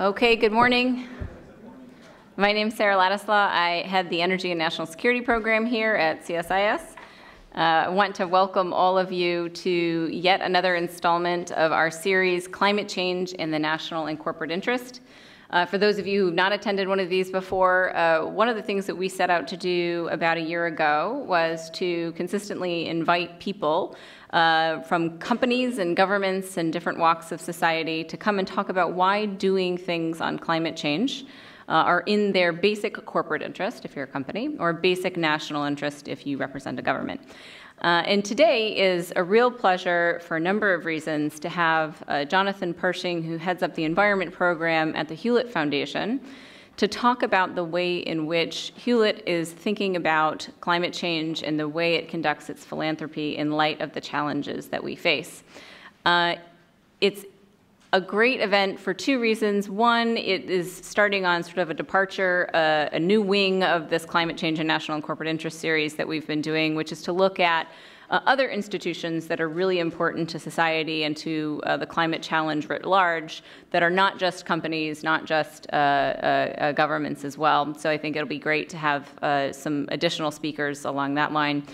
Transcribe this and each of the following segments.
Okay, good morning. My name is Sarah Ladislaw. I head the Energy and National Security Program here at CSIS. Uh, I want to welcome all of you to yet another installment of our series, Climate Change in the National and Corporate Interest. Uh, for those of you who've not attended one of these before, uh, one of the things that we set out to do about a year ago was to consistently invite people uh, from companies and governments and different walks of society to come and talk about why doing things on climate change uh, are in their basic corporate interest, if you're a company, or basic national interest, if you represent a government. Uh, and today is a real pleasure for a number of reasons to have uh, Jonathan Pershing, who heads up the environment program at the Hewlett Foundation, to talk about the way in which Hewlett is thinking about climate change and the way it conducts its philanthropy in light of the challenges that we face. Uh, it's a great event for two reasons. One, it is starting on sort of a departure, uh, a new wing of this climate change and national and corporate interest series that we've been doing, which is to look at uh, other institutions that are really important to society and to uh, the climate challenge writ large that are not just companies, not just uh, uh, uh governments as well. So I think it'll be great to have some additional speakers along that line.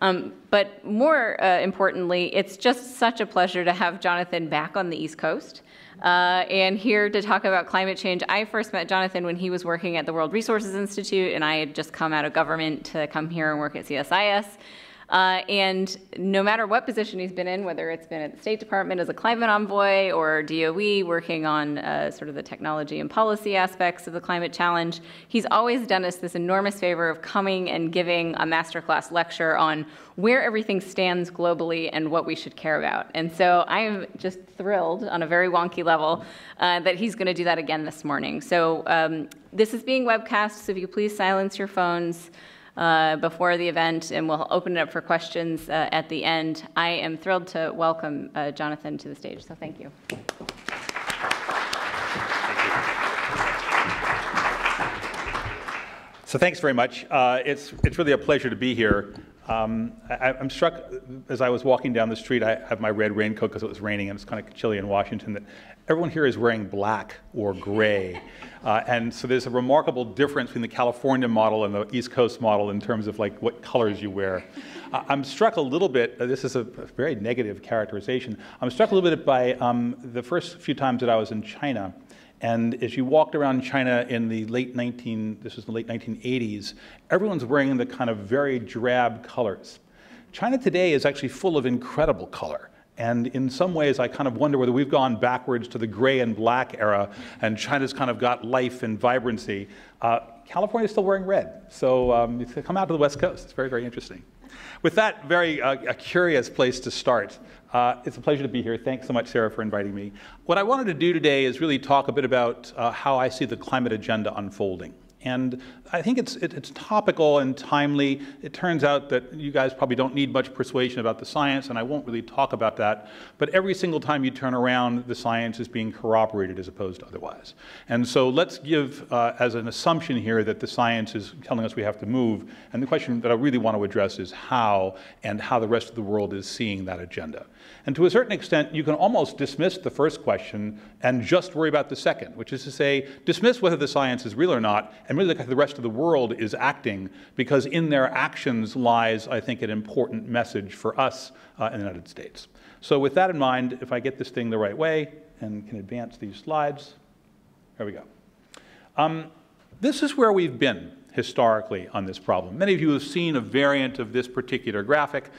Um, but more importantly, it's just such a pleasure to have Jonathan back on the East Coast. Uh, and here to talk about climate change. I first met Jonathan when he was working at the World Resources Institute, and I had just come out of government to come here and work at CSIS. Uh, and no matter what position he's been in, whether it's been at the State Department as a climate envoy or DOE working on uh, sort of the technology and policy aspects of the climate challenge, he's always done us this enormous favor of coming and giving a masterclass lecture on where everything stands globally and what we should care about. And so I'm just thrilled on a very wonky level uh, that he's going to do that again this morning. So um, this is being webcast, so if you please silence your phones uh, before the event, and we'll open it up for questions uh, at the end. I am thrilled to welcome uh, Jonathan to the stage, so thank you. So thanks very much. Uh, it's, it's really a pleasure to be here. Um, I, am struck as I was walking down the street. I have my red raincoat because it was raining and it's kind of chilly in Washington. That everyone here is wearing black or gray. Uh, and so there's a remarkable difference between the California model and the East Coast model in terms of like what colors you wear. Uh, I'm struck a little bit, uh, this is a very negative characterization, I'm struck a little bit by um, the first few times that I was in China. And as you walked around China in the late 19, this was the late 1980s, everyone's wearing the kind of very drab colors. China today is actually full of incredible color. And in some ways, I kind of wonder whether we've gone backwards to the gray and black era, and China's kind of got life and vibrancy. Uh, California's still wearing red. So um, come out to the West Coast. It's very, very interesting. With that very uh, a curious place to start, uh, it's a pleasure to be here. Thanks so much, Sarah, for inviting me. What I wanted to do today is really talk a bit about uh, how I see the climate agenda unfolding. And I think it's, it, it's topical and timely. It turns out that you guys probably don't need much persuasion about the science, and I won't really talk about that. But every single time you turn around, the science is being corroborated as opposed to otherwise. And so let's give uh, as an assumption here that the science is telling us we have to move. And the question that I really want to address is how and how the rest of the world is seeing that agenda. And to a certain extent, you can almost dismiss the first question and just worry about the second, which is to say, dismiss whether the science is real or not, and really look at how the rest of the world is acting, because in their actions lies, I think, an important message for us uh, in the United States. So with that in mind, if I get this thing the right way and can advance these slides, there we go. Um, this is where we've been historically on this problem. Many of you have seen a variant of this particular graphic.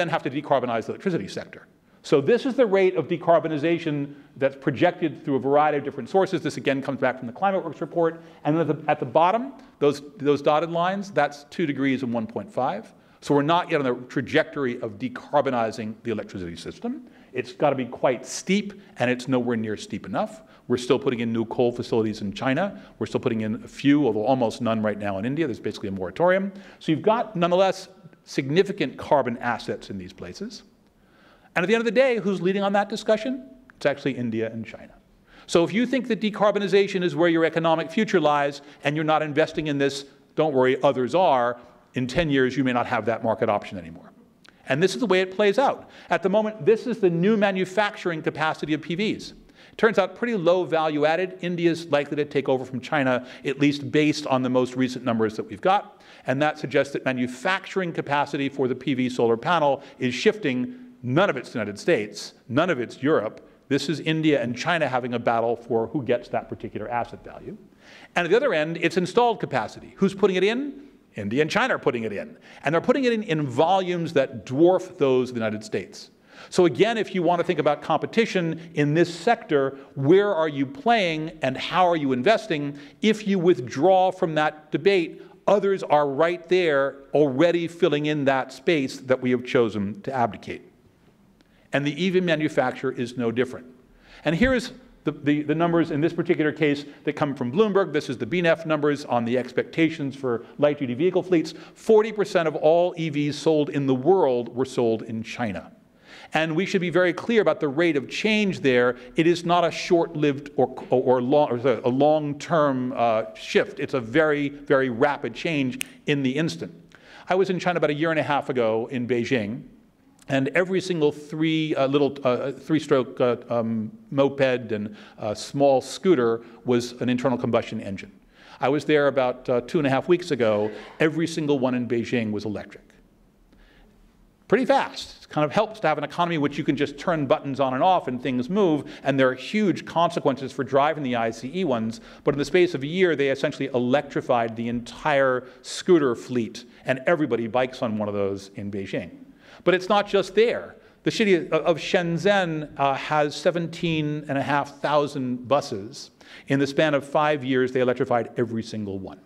Then have to decarbonize the electricity sector. So this is the rate of decarbonization that's projected through a variety of different sources. This again comes back from the Climate Works report. And at the, at the bottom, those, those dotted lines, that's 2 degrees and 1.5. So we're not yet on the trajectory of decarbonizing the electricity system. It's got to be quite steep, and it's nowhere near steep enough. We're still putting in new coal facilities in China. We're still putting in a few, although almost none right now in India. There's basically a moratorium. So you've got, nonetheless, significant carbon assets in these places. And at the end of the day, who's leading on that discussion? It's actually India and China. So if you think that decarbonization is where your economic future lies and you're not investing in this, don't worry, others are. In 10 years, you may not have that market option anymore. And this is the way it plays out. At the moment, this is the new manufacturing capacity of PVs. Turns out pretty low value added. India is likely to take over from China, at least based on the most recent numbers that we've got. And that suggests that manufacturing capacity for the PV solar panel is shifting None of it's the United States, none of it's Europe. This is India and China having a battle for who gets that particular asset value. And at the other end, it's installed capacity. Who's putting it in? India and China are putting it in. And they're putting it in in volumes that dwarf those of the United States. So again, if you want to think about competition in this sector, where are you playing and how are you investing? If you withdraw from that debate, others are right there already filling in that space that we have chosen to abdicate. And the EV manufacturer is no different. And here's the, the, the, numbers in this particular case that come from Bloomberg. This is the BNEF numbers on the expectations for light duty vehicle fleets. 40% of all EVs sold in the world were sold in China. And we should be very clear about the rate of change there. It is not a short lived or, or, or, long, or a long term uh, shift. It's a very, very rapid change in the instant. I was in China about a year and a half ago in Beijing. And every single three uh, little uh, three-stroke uh, um, moped and uh, small scooter was an internal combustion engine. I was there about uh, two and a half weeks ago. Every single one in Beijing was electric. Pretty fast. Kind of helps to have an economy which you can just turn buttons on and off and things move. And there are huge consequences for driving the ICE ones. But in the space of a year, they essentially electrified the entire scooter fleet, and everybody bikes on one of those in Beijing. But it's not just there. The city of Shenzhen uh, has 17,500 buses. In the span of five years, they electrified every single one.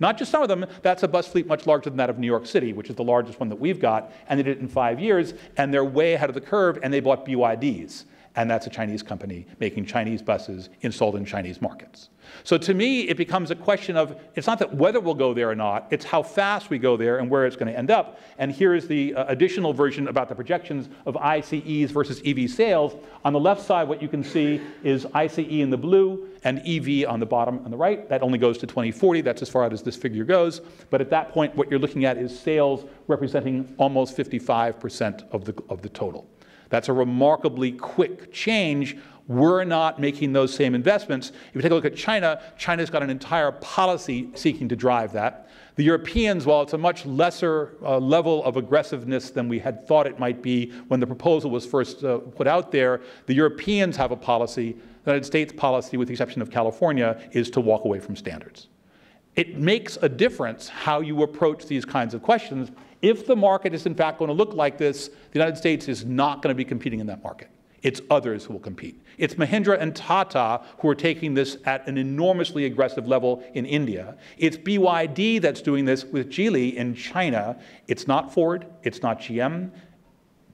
Not just some of them, that's a bus fleet much larger than that of New York City, which is the largest one that we've got, and they did it in five years, and they're way ahead of the curve, and they bought BYDs and that's a Chinese company making Chinese buses installed in Chinese markets. So to me, it becomes a question of it's not that whether we'll go there or not, it's how fast we go there and where it's going to end up. And here is the uh, additional version about the projections of ICEs versus EV sales. On the left side, what you can see is ICE in the blue and EV on the bottom on the right. That only goes to 2040. That's as far out as this figure goes. But at that point, what you're looking at is sales representing almost 55% of the, of the total. That's a remarkably quick change. We're not making those same investments. If you take a look at China, China's got an entire policy seeking to drive that. The Europeans, while it's a much lesser uh, level of aggressiveness than we had thought it might be when the proposal was first uh, put out there, the Europeans have a policy. The United States policy, with the exception of California, is to walk away from standards. It makes a difference how you approach these kinds of questions if the market is in fact going to look like this, the United States is not going to be competing in that market. It's others who will compete. It's Mahindra and Tata who are taking this at an enormously aggressive level in India. It's BYD that's doing this with Geely in China. It's not Ford, it's not GM.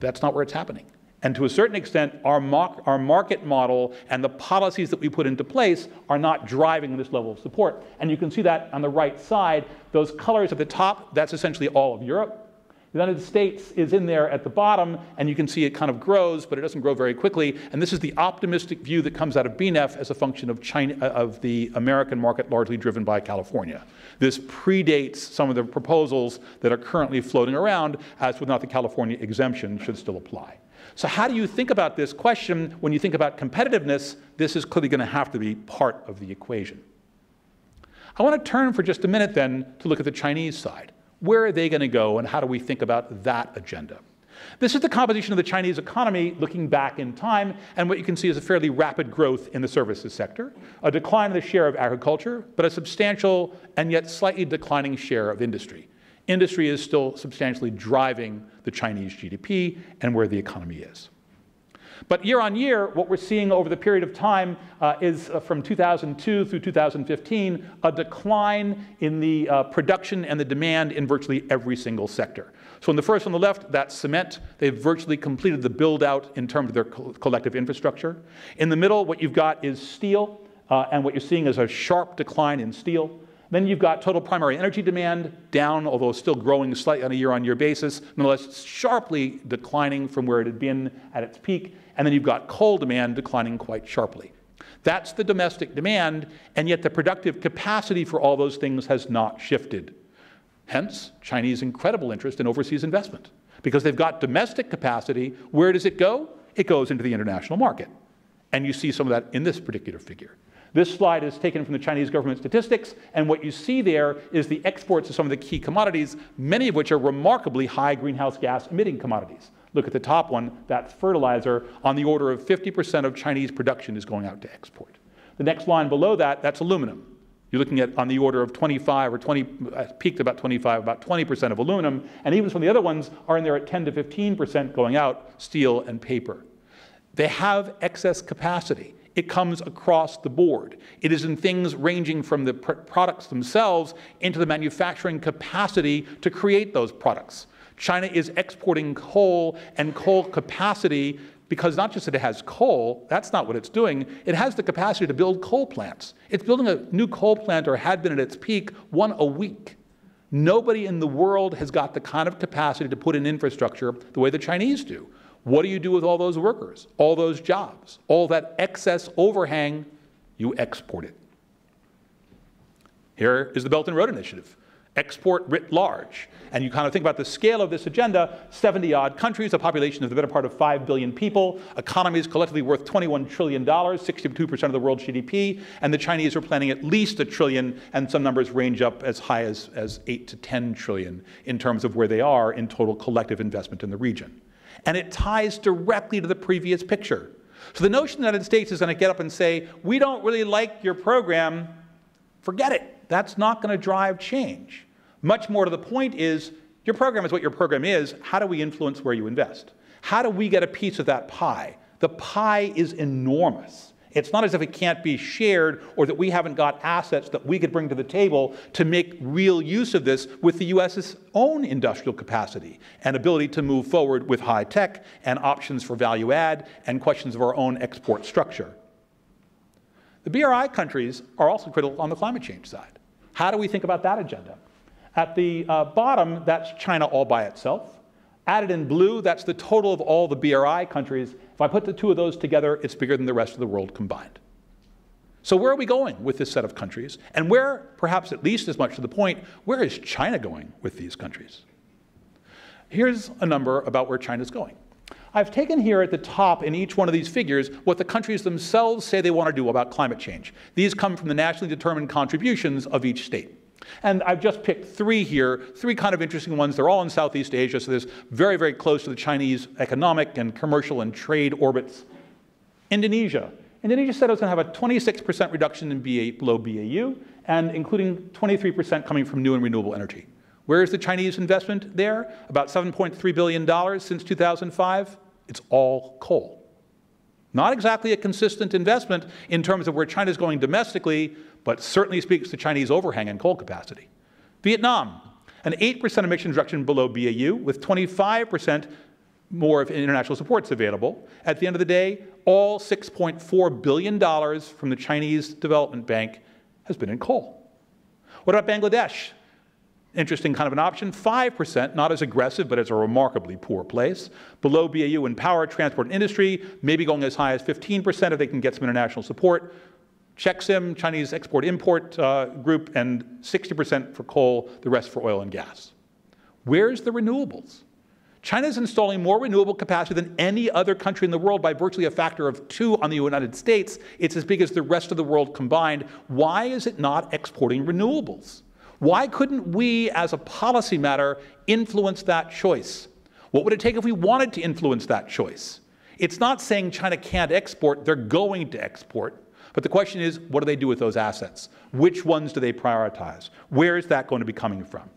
That's not where it's happening. And to a certain extent, our, mar our, market model and the policies that we put into place are not driving this level of support. And you can see that on the right side. Those colors at the top, that's essentially all of Europe. The United States is in there at the bottom, and you can see it kind of grows, but it doesn't grow very quickly. And this is the optimistic view that comes out of BNEF as a function of, China, uh, of the American market, largely driven by California. This predates some of the proposals that are currently floating around, as to whether or not the California exemption should still apply. So how do you think about this question when you think about competitiveness? This is clearly going to have to be part of the equation. I want to turn for just a minute then to look at the Chinese side. Where are they going to go and how do we think about that agenda? This is the composition of the Chinese economy looking back in time, and what you can see is a fairly rapid growth in the services sector, a decline in the share of agriculture, but a substantial and yet slightly declining share of industry. Industry is still substantially driving the Chinese GDP and where the economy is. But year on year, what we're seeing over the period of time uh, is uh, from 2002 through 2015, a decline in the uh, production and the demand in virtually every single sector. So in the first on the left, that's cement. They've virtually completed the build out in terms of their co collective infrastructure. In the middle, what you've got is steel, uh, and what you're seeing is a sharp decline in steel. Then you've got total primary energy demand down, although still growing slightly on a year on year basis, nonetheless sharply declining from where it had been at its peak. And then you've got coal demand declining quite sharply. That's the domestic demand, and yet the productive capacity for all those things has not shifted. Hence, Chinese incredible interest in overseas investment. Because they've got domestic capacity, where does it go? It goes into the international market. And you see some of that in this particular figure. This slide is taken from the Chinese government statistics, and what you see there is the exports of some of the key commodities, many of which are remarkably high greenhouse gas emitting commodities. Look at the top one, that's fertilizer. On the order of 50% of Chinese production is going out to export. The next line below that, that's aluminum. You're looking at on the order of 25 or 20, uh, peaked about 25, about 20% of aluminum, and even some of the other ones are in there at 10 to 15% going out, steel and paper. They have excess capacity. It comes across the board. It is in things ranging from the pr products themselves into the manufacturing capacity to create those products. China is exporting coal and coal capacity because not just that it has coal, that's not what it's doing, it has the capacity to build coal plants. It's building a new coal plant, or had been at its peak, one a week. Nobody in the world has got the kind of capacity to put in infrastructure the way the Chinese do. What do you do with all those workers, all those jobs, all that excess overhang? You export it. Here is the Belt and Road Initiative export writ large. And you kind of think about the scale of this agenda 70 odd countries, a population of the better part of 5 billion people, economies collectively worth $21 trillion, 62% of the world's GDP, and the Chinese are planning at least a trillion, and some numbers range up as high as, as 8 to 10 trillion in terms of where they are in total collective investment in the region and it ties directly to the previous picture. So the notion the United States is going to get up and say, we don't really like your program, forget it. That's not going to drive change. Much more to the point is, your program is what your program is. How do we influence where you invest? How do we get a piece of that pie? The pie is enormous. It's not as if it can't be shared or that we haven't got assets that we could bring to the table to make real use of this with the US's own industrial capacity and ability to move forward with high tech and options for value add and questions of our own export structure. The BRI countries are also critical on the climate change side. How do we think about that agenda? At the uh, bottom, that's China all by itself. Added in blue, that's the total of all the BRI countries. If I put the two of those together, it's bigger than the rest of the world combined. So, where are we going with this set of countries? And where, perhaps at least as much to the point, where is China going with these countries? Here's a number about where China's going. I've taken here at the top in each one of these figures what the countries themselves say they want to do about climate change. These come from the nationally determined contributions of each state. And I've just picked three here, three kind of interesting ones. They're all in Southeast Asia, so they're very, very close to the Chinese economic and commercial and trade orbits. Indonesia. Indonesia said it was going to have a 26% reduction in BA, below BAU, and including 23% coming from new and renewable energy. Where is the Chinese investment there? About $7.3 billion since 2005. It's all coal. Not exactly a consistent investment in terms of where China is going domestically, but certainly speaks to Chinese overhang in coal capacity. Vietnam, an 8% emissions reduction below BAU with 25% more of international supports available. At the end of the day, all $6.4 billion from the Chinese Development Bank has been in coal. What about Bangladesh? Interesting kind of an option. 5%, not as aggressive, but it's a remarkably poor place. Below BAU in power, transport, and industry, maybe going as high as 15% if they can get some international support. Chexim, Chinese export-import uh, group, and 60% for coal, the rest for oil and gas. Where's the renewables? China is installing more renewable capacity than any other country in the world by virtually a factor of two on the United States. It's as big as the rest of the world combined. Why is it not exporting renewables? Why couldn't we, as a policy matter, influence that choice? What would it take if we wanted to influence that choice? It's not saying China can't export, they're going to export. But the question is, what do they do with those assets? Which ones do they prioritize? Where is that going to be coming from?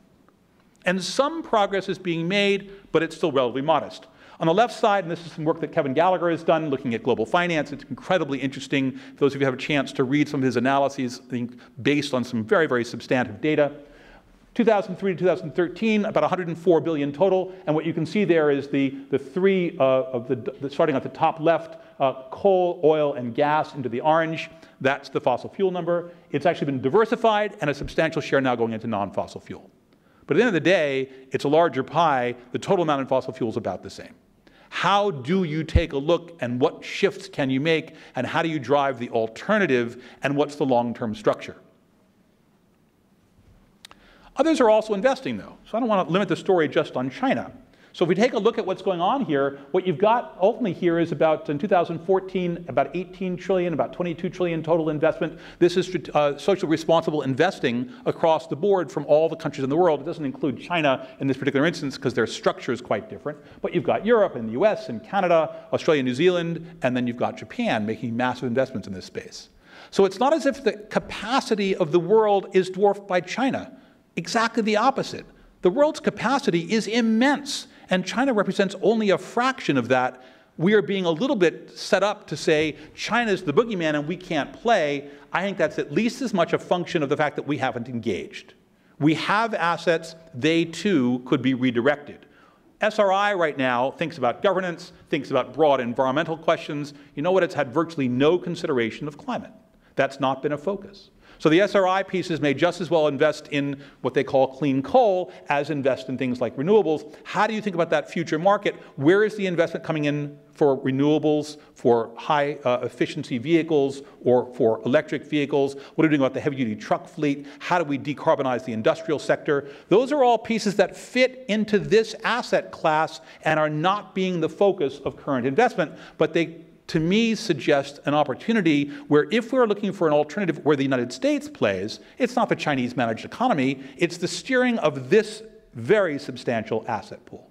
And some progress is being made, but it's still relatively modest. On the left side, and this is some work that Kevin Gallagher has done looking at global finance, it's incredibly interesting. For those of you who have a chance to read some of his analyses, based on some very, very substantive data. 2003 to 2013, about 104 billion total. And what you can see there is the, the three uh, of the, the, starting at the top left, uh, coal, oil, and gas into the orange. That's the fossil fuel number. It's actually been diversified and a substantial share now going into non-fossil fuel. But at the end of the day, it's a larger pie. The total amount in fossil fuel is about the same. How do you take a look and what shifts can you make and how do you drive the alternative and what's the long-term structure? Others are also investing, though. So I don't want to limit the story just on China. So if we take a look at what's going on here, what you've got ultimately here is about, in 2014, about 18 trillion, about 22 trillion total investment. This is uh, social responsible investing across the board from all the countries in the world. It doesn't include China in this particular instance because their structure is quite different. But you've got Europe and the US and Canada, Australia, New Zealand, and then you've got Japan making massive investments in this space. So it's not as if the capacity of the world is dwarfed by China. Exactly the opposite. The world's capacity is immense, and China represents only a fraction of that. We are being a little bit set up to say China's the boogeyman and we can't play. I think that's at least as much a function of the fact that we haven't engaged. We have assets, they too could be redirected. SRI right now thinks about governance, thinks about broad environmental questions. You know what? It's had virtually no consideration of climate. That's not been a focus. So the SRI pieces may just as well invest in what they call clean coal as invest in things like renewables. How do you think about that future market? Where is the investment coming in for renewables, for high uh, efficiency vehicles, or for electric vehicles? What are we doing about the heavy duty truck fleet? How do we decarbonize the industrial sector? Those are all pieces that fit into this asset class and are not being the focus of current investment, but they to me suggests an opportunity where if we're looking for an alternative where the United States plays, it's not the Chinese managed economy, it's the steering of this very substantial asset pool.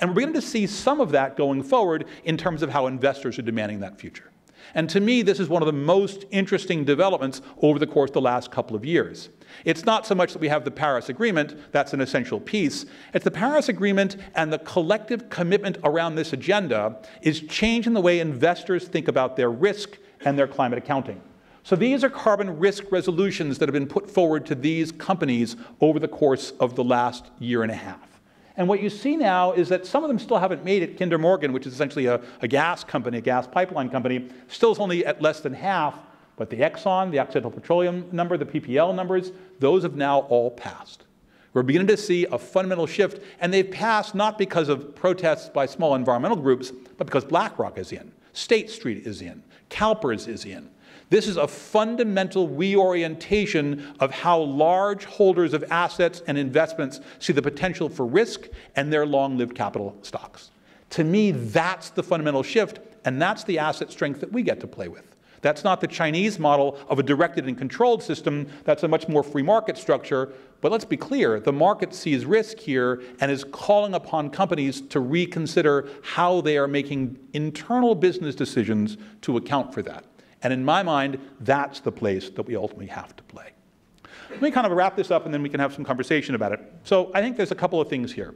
And we're beginning to see some of that going forward in terms of how investors are demanding that future. And to me, this is one of the most interesting developments over the course of the last couple of years. It's not so much that we have the Paris Agreement, that's an essential piece. It's the Paris Agreement and the collective commitment around this agenda is changing the way investors think about their risk and their climate accounting. So these are carbon risk resolutions that have been put forward to these companies over the course of the last year and a half. And what you see now is that some of them still haven't made it. Kinder Morgan, which is essentially a, a gas company, a gas pipeline company, still is only at less than half. But the Exxon, the Occidental Petroleum number, the PPL numbers, those have now all passed. We're beginning to see a fundamental shift, and they've passed not because of protests by small environmental groups, but because BlackRock is in, State Street is in, CalPERS is in. This is a fundamental reorientation of how large holders of assets and investments see the potential for risk and their long-lived capital stocks. To me, that's the fundamental shift, and that's the asset strength that we get to play with. That's not the Chinese model of a directed and controlled system. That's a much more free market structure. But let's be clear, the market sees risk here and is calling upon companies to reconsider how they are making internal business decisions to account for that. And in my mind, that's the place that we ultimately have to play. Let me kind of wrap this up and then we can have some conversation about it. So I think there's a couple of things here.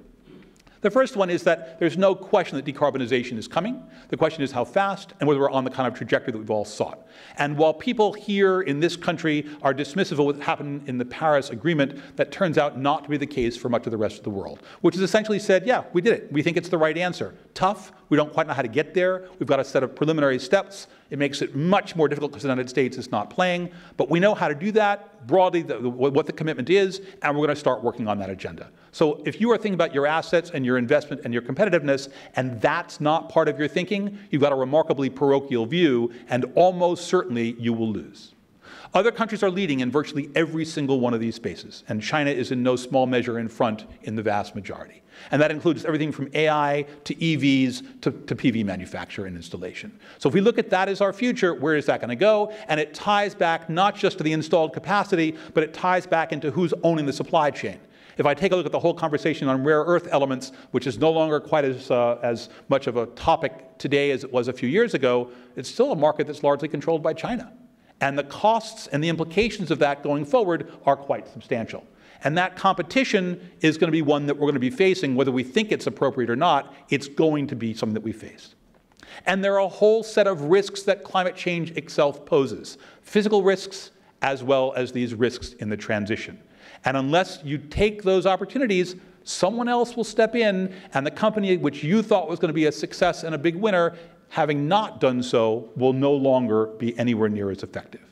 The first one is that there's no question that decarbonization is coming. The question is how fast and whether we're on the kind of trajectory that we've all sought. And while people here in this country are dismissive of what happened in the Paris Agreement, that turns out not to be the case for much of the rest of the world, which has essentially said, yeah, we did it. We think it's the right answer. Tough. We don't quite know how to get there. We've got a set of preliminary steps. It makes it much more difficult because the United States is not playing. But we know how to do that, broadly, the, the, what the commitment is, and we're going to start working on that agenda. So if you are thinking about your assets and your investment and your competitiveness, and that's not part of your thinking, you've got a remarkably parochial view, and almost certainly you will lose. Other countries are leading in virtually every single one of these spaces, and China is in no small measure in front in the vast majority. And that includes everything from AI to EVs to, to, PV manufacture and installation. So if we look at that as our future, where is that going to go? And it ties back not just to the installed capacity, but it ties back into who's owning the supply chain. If I take a look at the whole conversation on rare earth elements, which is no longer quite as, uh, as much of a topic today as it was a few years ago, it's still a market that's largely controlled by China. And the costs and the implications of that going forward are quite substantial. And that competition is going to be one that we're going to be facing, whether we think it's appropriate or not, it's going to be something that we face. And there are a whole set of risks that climate change itself poses physical risks, as well as these risks in the transition. And unless you take those opportunities, someone else will step in, and the company which you thought was going to be a success and a big winner, having not done so, will no longer be anywhere near as effective.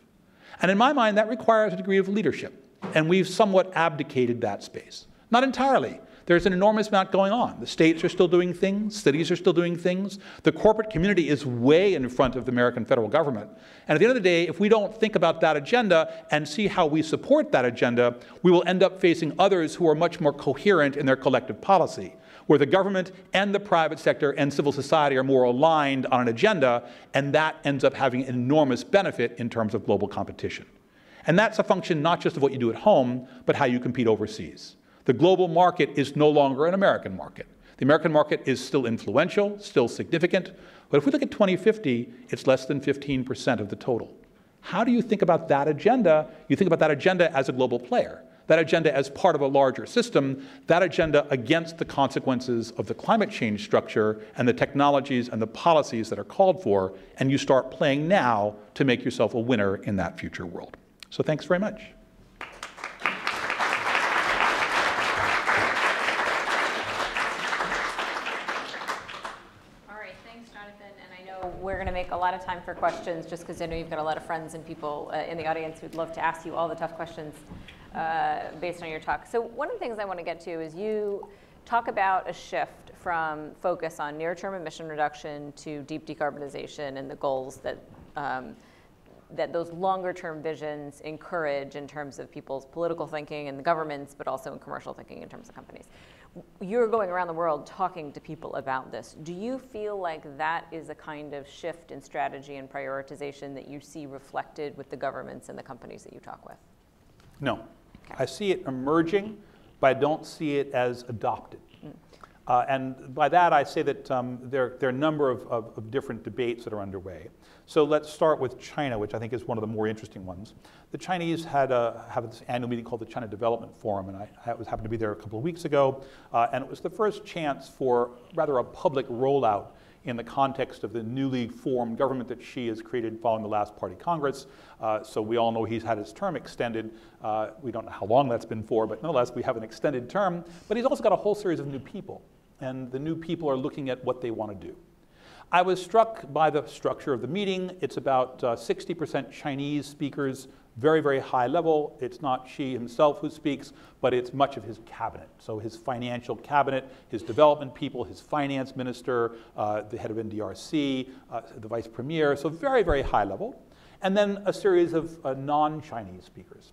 And in my mind, that requires a degree of leadership. And we've somewhat abdicated that space. Not entirely. There's an enormous amount going on. The states are still doing things, cities are still doing things. The corporate community is way in front of the American federal government. And at the end of the day, if we don't think about that agenda and see how we support that agenda, we will end up facing others who are much more coherent in their collective policy, where the government and the private sector and civil society are more aligned on an agenda, and that ends up having enormous benefit in terms of global competition. And that's a function not just of what you do at home, but how you compete overseas. The global market is no longer an American market. The American market is still influential, still significant, but if we look at 2050, it's less than 15% of the total. How do you think about that agenda? You think about that agenda as a global player, that agenda as part of a larger system, that agenda against the consequences of the climate change structure and the technologies and the policies that are called for, and you start playing now to make yourself a winner in that future world. So thanks very much. All right, thanks, Jonathan. And I know We're going to make a lot of time for questions just because I know you've got a lot of friends and people uh, in the audience who'd love to ask you all the tough questions uh, based on your talk. So one of the things I want to get to is you talk about a shift from focus on near-term emission reduction to deep decarbonization and the goals that um, that those longer term visions encourage in terms of people's political thinking and the governments, but also in commercial thinking in terms of companies you're going around the world talking to people about this. Do you feel like that is a kind of shift in strategy and prioritization that you see reflected with the governments and the companies that you talk with? No. Okay. I see it emerging, but I don't see it as adopted. Mm. Uh, and by that, I say that um, there, there, are a number of, of, of different debates that are underway. So let's start with China, which I think is one of the more interesting ones. The Chinese had a, have this annual meeting called the China Development Forum, and I, I was happened to be there a couple of weeks ago, uh, and it was the first chance for rather a public rollout in the context of the newly formed government that Xi has created following the last party Congress. Uh, so we all know he's had his term extended. Uh, we don't know how long that's been for, but nonetheless, we have an extended term. But he's also got a whole series of new people, and the new people are looking at what they want to do. I was struck by the structure of the meeting. It's about 60% uh, Chinese speakers, very, very high level. It's not Xi himself who speaks, but it's much of his cabinet. So his financial cabinet, his development people, his finance minister, uh, the head of NDRC, uh, the vice premier. So very, very high level. And then a series of uh, non-Chinese speakers.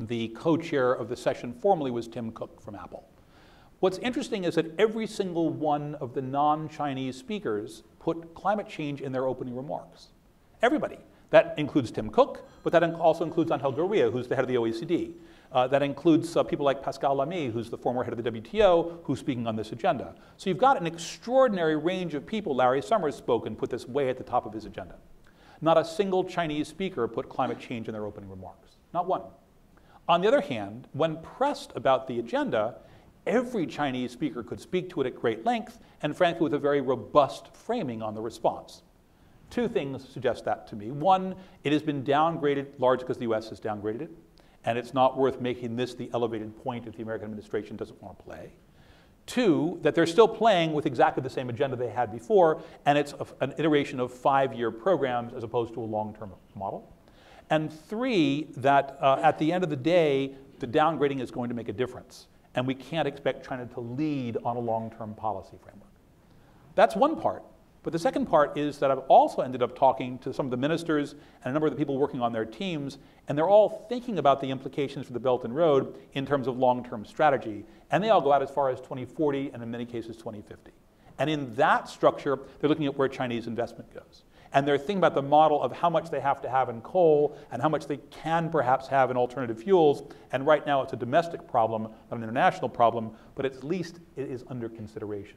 The co-chair of the session formally was Tim Cook from Apple. What's interesting is that every single one of the non-Chinese speakers put climate change in their opening remarks. Everybody. That includes Tim Cook, but that also includes Angel Gurria, who's the head of the OECD. Uh, that includes uh, people like Pascal Lamy, who's the former head of the WTO, who's speaking on this agenda. So you've got an extraordinary range of people. Larry Summers spoke and put this way at the top of his agenda. Not a single Chinese speaker put climate change in their opening remarks. Not one. On the other hand, when pressed about the agenda, every Chinese speaker could speak to it at great length, and frankly, with a very robust framing on the response. Two things suggest that to me. One, it has been downgraded largely because the US has downgraded it, and it's not worth making this the elevated point if the American administration doesn't want to play. Two, that they're still playing with exactly the same agenda they had before, and it's a, an iteration of five year programs as opposed to a long term model. And three, that uh, at the end of the day, the downgrading is going to make a difference and we can't expect China to lead on a long-term policy framework. That's one part. But the second part is that I've also ended up talking to some of the ministers and a number of the people working on their teams, and they're all thinking about the implications for the Belt and Road in terms of long-term strategy. And they all go out as far as 2040 and in many cases 2050. And in that structure, they're looking at where Chinese investment goes and they're thinking about the model of how much they have to have in coal and how much they can perhaps have in alternative fuels. And right now it's a domestic problem, not an international problem, but at least it is under consideration.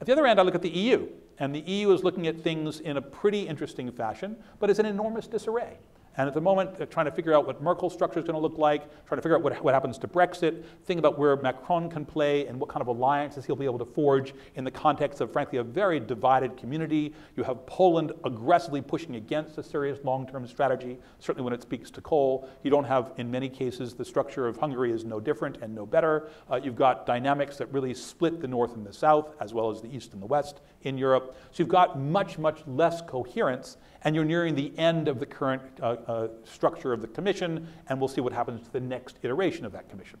At the other end, I look at the EU, and the EU is looking at things in a pretty interesting fashion, but it's an enormous disarray. And at the moment, they're trying to figure out what Merkel's structure is going to look like, trying to figure out what, what happens to Brexit, think about where Macron can play and what kind of alliances he'll be able to forge in the context of, frankly, a very divided community. You have Poland aggressively pushing against a serious long-term strategy, certainly when it speaks to coal. You don't have, in many cases, the structure of Hungary is no different and no better. Uh, you've got dynamics that really split the North and the South, as well as the East and the West in Europe. So you've got much, much less coherence and you're nearing the end of the current uh, uh, structure of the commission, and we'll see what happens to the next iteration of that commission.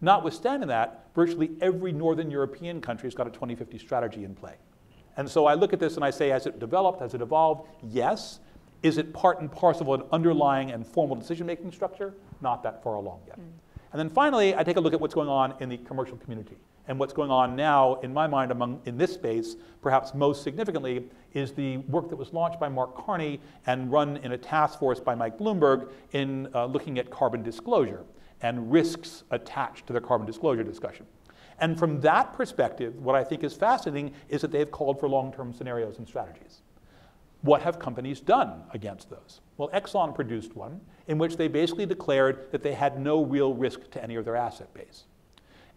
Notwithstanding that, virtually every Northern European country has got a 2050 strategy in play. And so I look at this and I say, has it developed, has it evolved? Yes. Is it part and parcel of an underlying and formal decision-making structure? Not that far along yet. Mm. And then finally, I take a look at what's going on in the commercial community. And what's going on now, in my mind, among, in this space, perhaps most significantly, is the work that was launched by Mark Carney and run in a task force by Mike Bloomberg in uh, looking at carbon disclosure and risks attached to the carbon disclosure discussion. And from that perspective, what I think is fascinating is that they've called for long-term scenarios and strategies. What have companies done against those? Well, Exxon produced one in which they basically declared that they had no real risk to any of their asset base.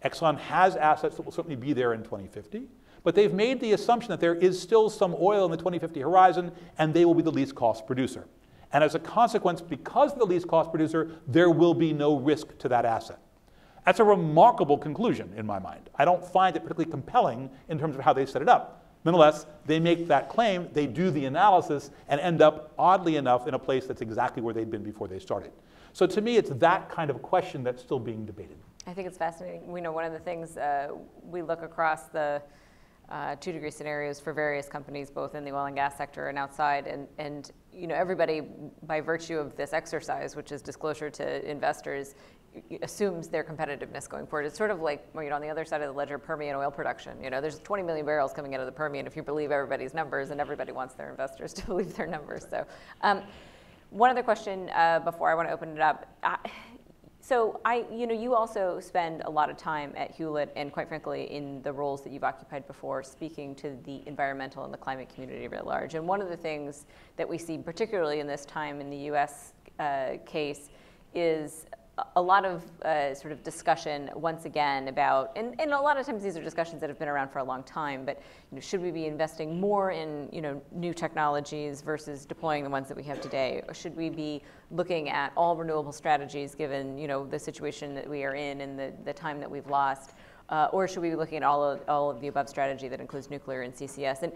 Exxon has assets that will certainly be there in 2050, but they've made the assumption that there is still some oil in the 2050 horizon and they will be the least cost producer. And as a consequence, because of the least cost producer, there will be no risk to that asset. That's a remarkable conclusion in my mind. I don't find it particularly compelling in terms of how they set it up. Nonetheless, they make that claim, they do the analysis, and end up, oddly enough, in a place that's exactly where they'd been before they started. So to me, it's that kind of question that's still being debated. I think it's fascinating. We know one of the things uh, we look across the uh, two degree scenarios for various companies, both in the oil and gas sector and outside. And, and you know, everybody, by virtue of this exercise, which is disclosure to investors, assumes their competitiveness going forward. It's sort of like, you know, on the other side of the ledger, Permian oil production. You know, there's 20 million barrels coming out of the Permian if you believe everybody's numbers, and everybody wants their investors to believe their numbers. So, um, one other question uh, before I want to open it up. So I, you know, you also spend a lot of time at Hewlett and quite frankly in the roles that you've occupied before speaking to the environmental and the climate community writ large. And one of the things that we see particularly in this time in the US uh, case is a lot of uh, sort of discussion once again about, and, and a lot of times these are discussions that have been around for a long time, but you know, should we be investing more in you know, new technologies versus deploying the ones that we have today? Or should we be looking at all renewable strategies given you know, the situation that we are in and the, the time that we've lost? Uh, or should we be looking at all of, all of the above strategy that includes nuclear and CCS? And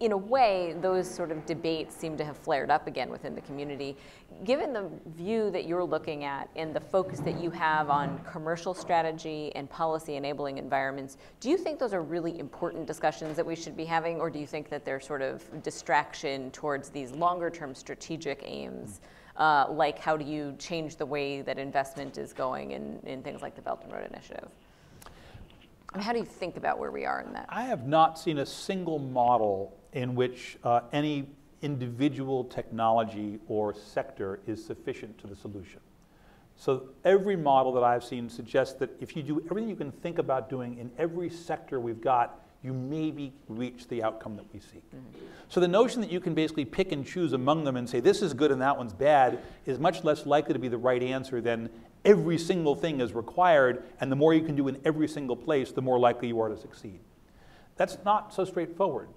in a way, those sort of debates seem to have flared up again within the community. Given the view that you're looking at and the focus that you have on commercial strategy and policy enabling environments, do you think those are really important discussions that we should be having, or do you think that they're sort of distraction towards these longer term strategic aims? Uh, like how do you change the way that investment is going in, in things like the Belt and Road Initiative? How do you think about where we are in that? I have not seen a single model in which uh, any individual technology or sector is sufficient to the solution. So every model that I've seen suggests that if you do everything you can think about doing in every sector we've got, you maybe reach the outcome that we seek. Mm -hmm. So the notion that you can basically pick and choose among them and say this is good and that one's bad is much less likely to be the right answer than every single thing is required, and the more you can do in every single place, the more likely you are to succeed. That's not so straightforward.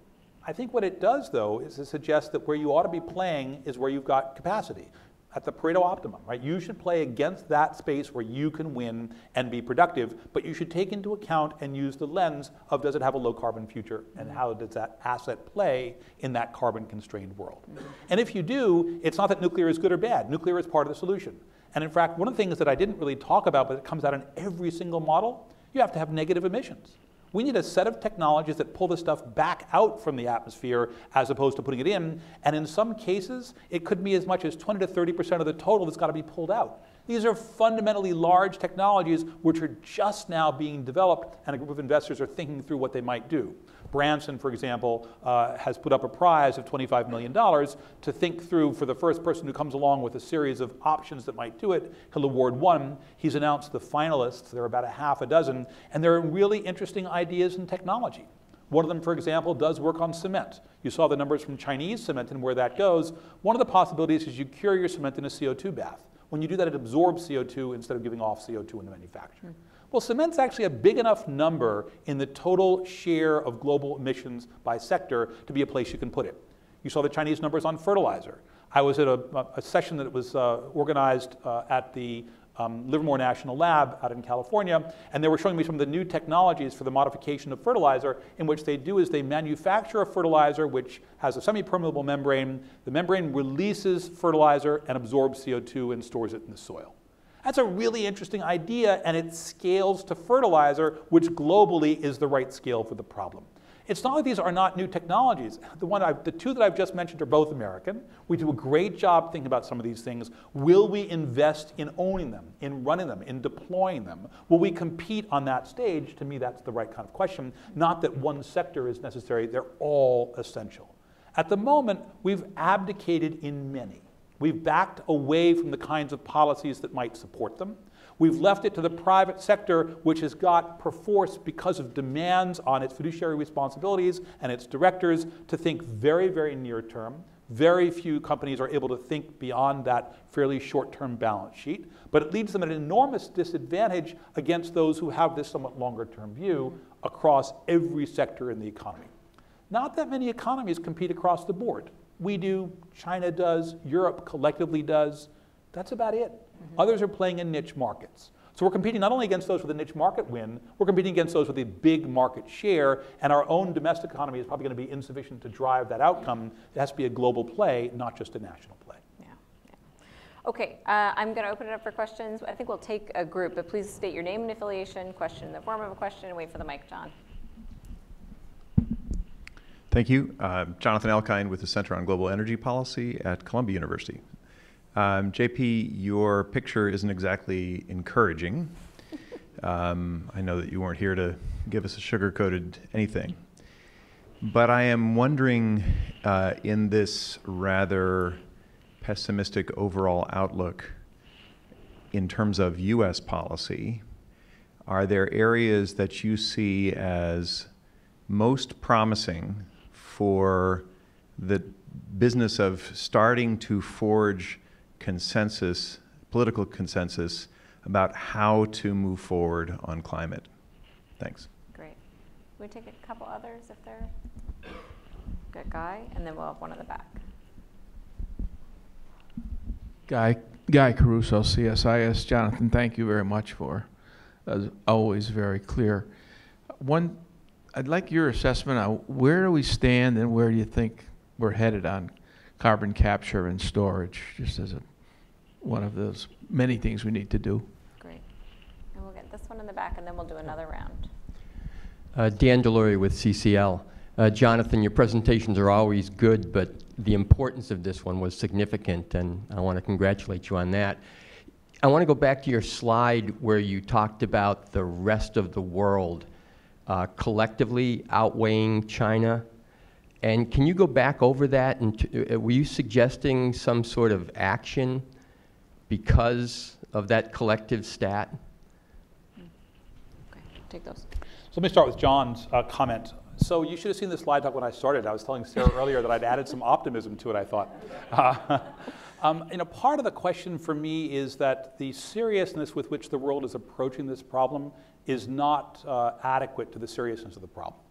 I think what it does, though, is to suggest that where you ought to be playing is where you've got capacity at the Pareto optimum, right? You should play against that space where you can win and be productive, but you should take into account and use the lens of does it have a low carbon future and how does that asset play in that carbon constrained world. And if you do, it's not that nuclear is good or bad. Nuclear is part of the solution. And in fact, one of the things that I didn't really talk about, but it comes out in every single model, you have to have negative emissions. We need a set of technologies that pull this stuff back out from the atmosphere as opposed to putting it in. And in some cases, it could be as much as 20 to 30% of the total that's got to be pulled out. These are fundamentally large technologies which are just now being developed, and a group of investors are thinking through what they might do. Branson, for example, uh, has put up a prize of $25 million to think through for the first person who comes along with a series of options that might do it. He'll award one. He's announced the finalists. There are about a half a dozen, and there are really interesting ideas and technology. One of them, for example, does work on cement. You saw the numbers from Chinese cement and where that goes. One of the possibilities is you cure your cement in a CO2 bath. When you do that, it absorbs CO2 instead of giving off CO2 in the manufacture. Well, cement's actually a big enough number in the total share of global emissions by sector to be a place you can put it. You saw the Chinese numbers on fertilizer. I was at a, a session that was uh, organized uh, at the um, Livermore National Lab out in California, and they were showing me some of the new technologies for the modification of fertilizer. In which they do is they manufacture a fertilizer which has a semi-permeable membrane. The membrane releases fertilizer and absorbs CO2 and stores it in the soil. That's a really interesting idea, and it scales to fertilizer, which globally is the right scale for the problem. It's not that these are not new technologies. The, one I've, the two that I've just mentioned are both American. We do a great job thinking about some of these things. Will we invest in owning them, in running them, in deploying them? Will we compete on that stage? To me, that's the right kind of question. Not that one sector is necessary, they're all essential. At the moment, we've abdicated in many. We've backed away from the kinds of policies that might support them. We've left it to the private sector, which has got perforce because of demands on its fiduciary responsibilities and its directors to think very, very near term. Very few companies are able to think beyond that fairly short term balance sheet, but it leaves them at an enormous disadvantage against those who have this somewhat longer term view across every sector in the economy. Not that many economies compete across the board. We do, China does, Europe collectively does. That's about it. Mm-hmm. Others are playing in niche markets. So we're competing not only against those with a niche market win, we're competing against those with a big market share, and our own domestic economy is probably going to be insufficient to drive that outcome. It has to be a global play, not just a national play. Yeah. yeah. Okay, uh, I'm going to open it up for questions. I think we'll take a group, but please state your name and affiliation, question in the form of a question, and wait for the mic, John. Thank you. Uh, Jonathan Elkind with the Center on Global Energy Policy at Columbia University. Um, JP, your picture isn't exactly encouraging. Um, I know that you weren't here to give us a sugar coated anything. But I am wondering uh, in this rather pessimistic overall outlook in terms of US policy, are there areas that you see as most promising for the business of starting to forge consensus, political consensus, about how to move forward on climate. Thanks. Great. We take a couple others if they're good guy, and then we'll have one in the back. Guy Guy Caruso, CSIS. Jonathan, thank you very much for, as always, very clear. One, I'd like your assessment on where do we stand and where do you think we're headed on carbon capture and storage, just as a, one of those many things we need to do. Great. And we'll get this one in the back, and then we'll do another round. Uh, Dan Delory with CCL. Uh, Jonathan, your presentations are always good, but the importance of this one was significant, and I want to congratulate you on that. I want to go back to your slide where you talked about the rest of the world uh, collectively outweighing China and can you go back over that? And t- uh, were you suggesting some sort of action because of that collective stat? Okay, take those. So let me start with John's uh, comment. So you should have seen the slide talk when I started. I was telling Sarah earlier that I'd added some optimism to it, I thought. Uh, um, you know, part of the question for me is that the seriousness with which the world is approaching this problem is not uh, adequate to the seriousness of the problem.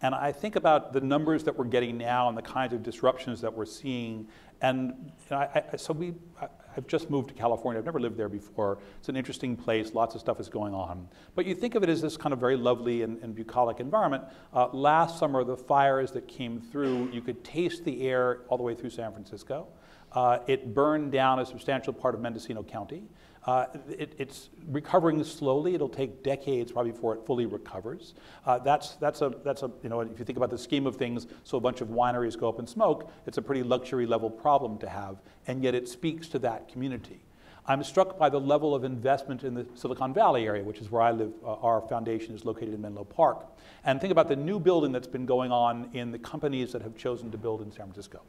And I think about the numbers that we're getting now and the kinds of disruptions that we're seeing. And I, I, so we, I, have just moved to California. I've never lived there before. It's an interesting place. Lots of stuff is going on. But you think of it as this kind of very lovely and, and bucolic environment. Uh, last summer, the fires that came through, you could taste the air all the way through San Francisco. Uh, it burned down a substantial part of Mendocino County. Uh, it, it's recovering slowly. It'll take decades probably before it fully recovers. Uh, that's, that's, a, that's a, you know, if you think about the scheme of things, so a bunch of wineries go up in smoke, it's a pretty luxury level problem to have, and yet it speaks to that community. I'm struck by the level of investment in the Silicon Valley area, which is where I live. Uh, our foundation is located in Menlo Park. And think about the new building that's been going on in the companies that have chosen to build in San Francisco.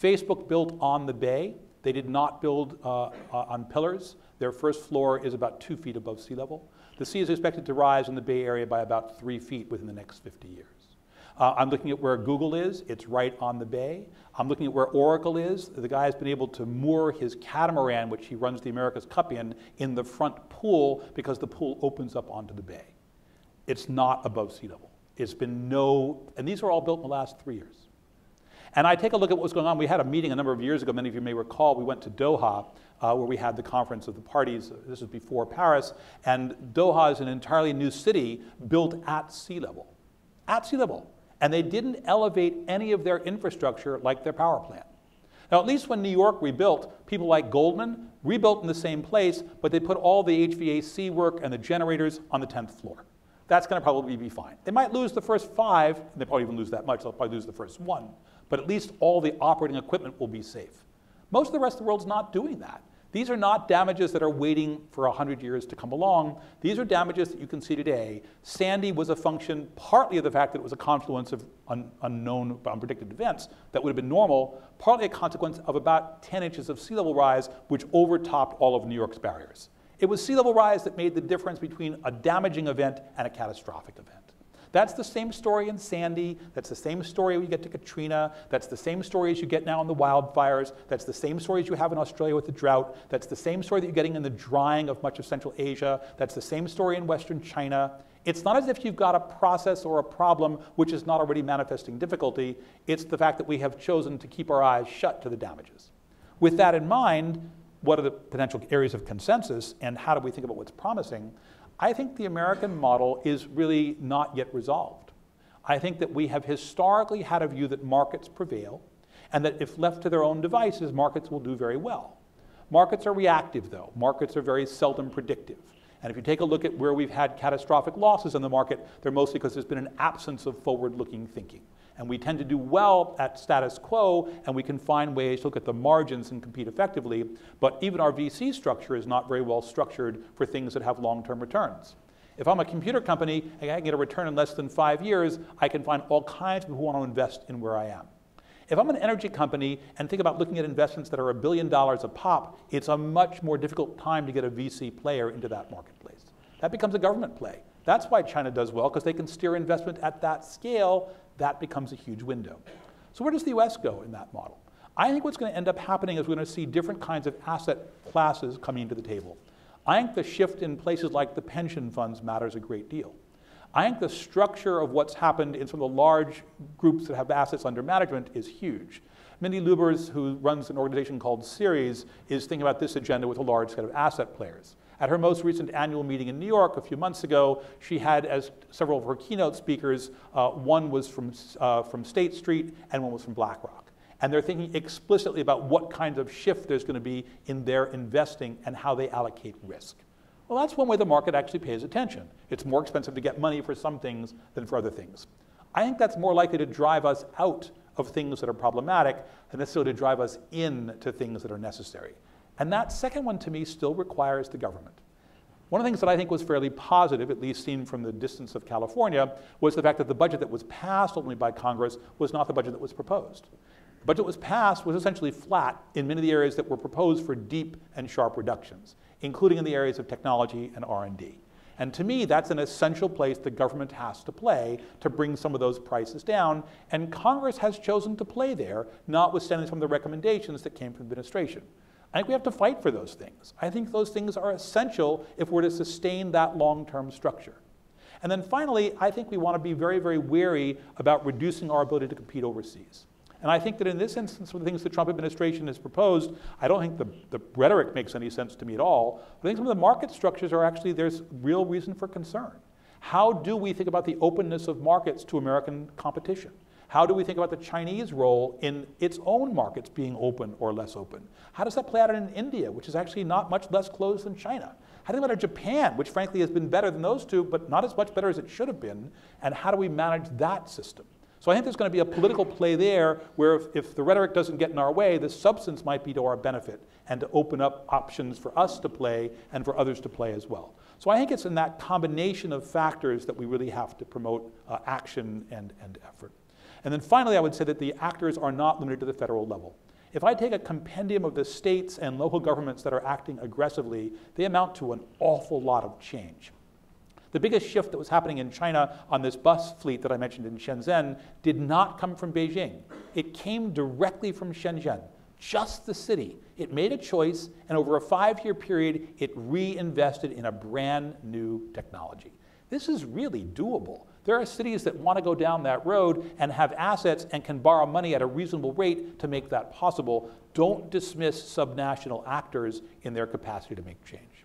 Facebook built on the bay. They did not build uh, uh, on pillars. Their first floor is about two feet above sea level. The sea is expected to rise in the Bay Area by about three feet within the next 50 years. Uh, I'm looking at where Google is. It's right on the bay. I'm looking at where Oracle is. The guy has been able to moor his catamaran, which he runs the America's Cup in, in the front pool because the pool opens up onto the bay. It's not above sea level. It's been no, and these are all built in the last three years. And I take a look at what was going on. We had a meeting a number of years ago. Many of you may recall. We went to Doha, uh, where we had the conference of the parties. This was before Paris. And Doha is an entirely new city built at sea level. At sea level. And they didn't elevate any of their infrastructure like their power plant. Now, at least when New York rebuilt, people like Goldman rebuilt in the same place, but they put all the HVAC work and the generators on the 10th floor. That's going to probably be fine. They might lose the first five, and they probably even lose that much, they'll probably lose the first one, but at least all the operating equipment will be safe. Most of the rest of the world's not doing that. These are not damages that are waiting for 100 years to come along. These are damages that you can see today. Sandy was a function partly of the fact that it was a confluence of un unknown, unpredicted events that would have been normal, partly a consequence of about 10 inches of sea level rise, which overtopped all of New York's barriers. It was sea level rise that made the difference between a damaging event and a catastrophic event. That's the same story in Sandy. That's the same story you get to Katrina. That's the same story as you get now in the wildfires. That's the same story as you have in Australia with the drought. That's the same story that you're getting in the drying of much of Central Asia. That's the same story in Western China. It's not as if you've got a process or a problem which is not already manifesting difficulty. It's the fact that we have chosen to keep our eyes shut to the damages. With that in mind, what are the potential areas of consensus and how do we think about what's promising? I think the American model is really not yet resolved. I think that we have historically had a view that markets prevail and that if left to their own devices, markets will do very well. Markets are reactive, though. Markets are very seldom predictive. And if you take a look at where we've had catastrophic losses in the market, they're mostly because there's been an absence of forward looking thinking. And we tend to do well at status quo, and we can find ways to look at the margins and compete effectively. But even our VC structure is not very well structured for things that have long term returns. If I'm a computer company and I can get a return in less than five years, I can find all kinds of people who want to invest in where I am. If I'm an energy company and think about looking at investments that are a billion dollars a pop, it's a much more difficult time to get a VC player into that marketplace. That becomes a government play. That's why China does well, because they can steer investment at that scale that becomes a huge window. So where does the US go in that model? I think what's going to end up happening is we're going to see different kinds of asset classes coming to the table. I think the shift in places like the pension funds matters a great deal. I think the structure of what's happened in some of the large groups that have assets under management is huge. Mindy Lubbers, who runs an organization called Ceres, is thinking about this agenda with a large set of asset players. At her most recent annual meeting in New York a few months ago, she had as several of her keynote speakers, uh, one was from, uh, from State Street and one was from BlackRock. And they're thinking explicitly about what kind of shift there's going to be in their investing and how they allocate risk. Well, that's one way the market actually pays attention. It's more expensive to get money for some things than for other things. I think that's more likely to drive us out of things that are problematic than necessarily to drive us in to things that are necessary. And that second one to me still requires the government. One of the things that I think was fairly positive, at least seen from the distance of California, was the fact that the budget that was passed ultimately by Congress was not the budget that was proposed. The budget that was passed was essentially flat in many of the areas that were proposed for deep and sharp reductions, including in the areas of technology and R&D. And to me, that's an essential place the government has to play to bring some of those prices down. And Congress has chosen to play there, notwithstanding some of the recommendations that came from the administration. I think we have to fight for those things. I think those things are essential if we're to sustain that long-term structure. And then finally, I think we want to be very, very wary about reducing our ability to compete overseas. And I think that in this instance, some of the things the Trump administration has proposed, I don't think the, the rhetoric makes any sense to me at all. But I think some of the market structures are actually, there's real reason for concern. How do we think about the openness of markets to American competition? How do we think about the Chinese role in its own markets being open or less open? How does that play out in India, which is actually not much less closed than China? How do we about Japan, which frankly has been better than those two, but not as much better as it should have been? And how do we manage that system? So I think there's going to be a political play there where if, if, the rhetoric doesn't get in our way, the substance might be to our benefit and to open up options for us to play and for others to play as well. So I think it's in that combination of factors that we really have to promote uh, action and, and effort. And then finally, I would say that the actors are not limited to the federal level. If I take a compendium of the states and local governments that are acting aggressively, they amount to an awful lot of change. The biggest shift that was happening in China on this bus fleet that I mentioned in Shenzhen did not come from Beijing. It came directly from Shenzhen, just the city. It made a choice, and over a five year period, it reinvested in a brand new technology. This is really doable. There are cities that want to go down that road and have assets and can borrow money at a reasonable rate to make that possible. Don't dismiss subnational actors in their capacity to make change.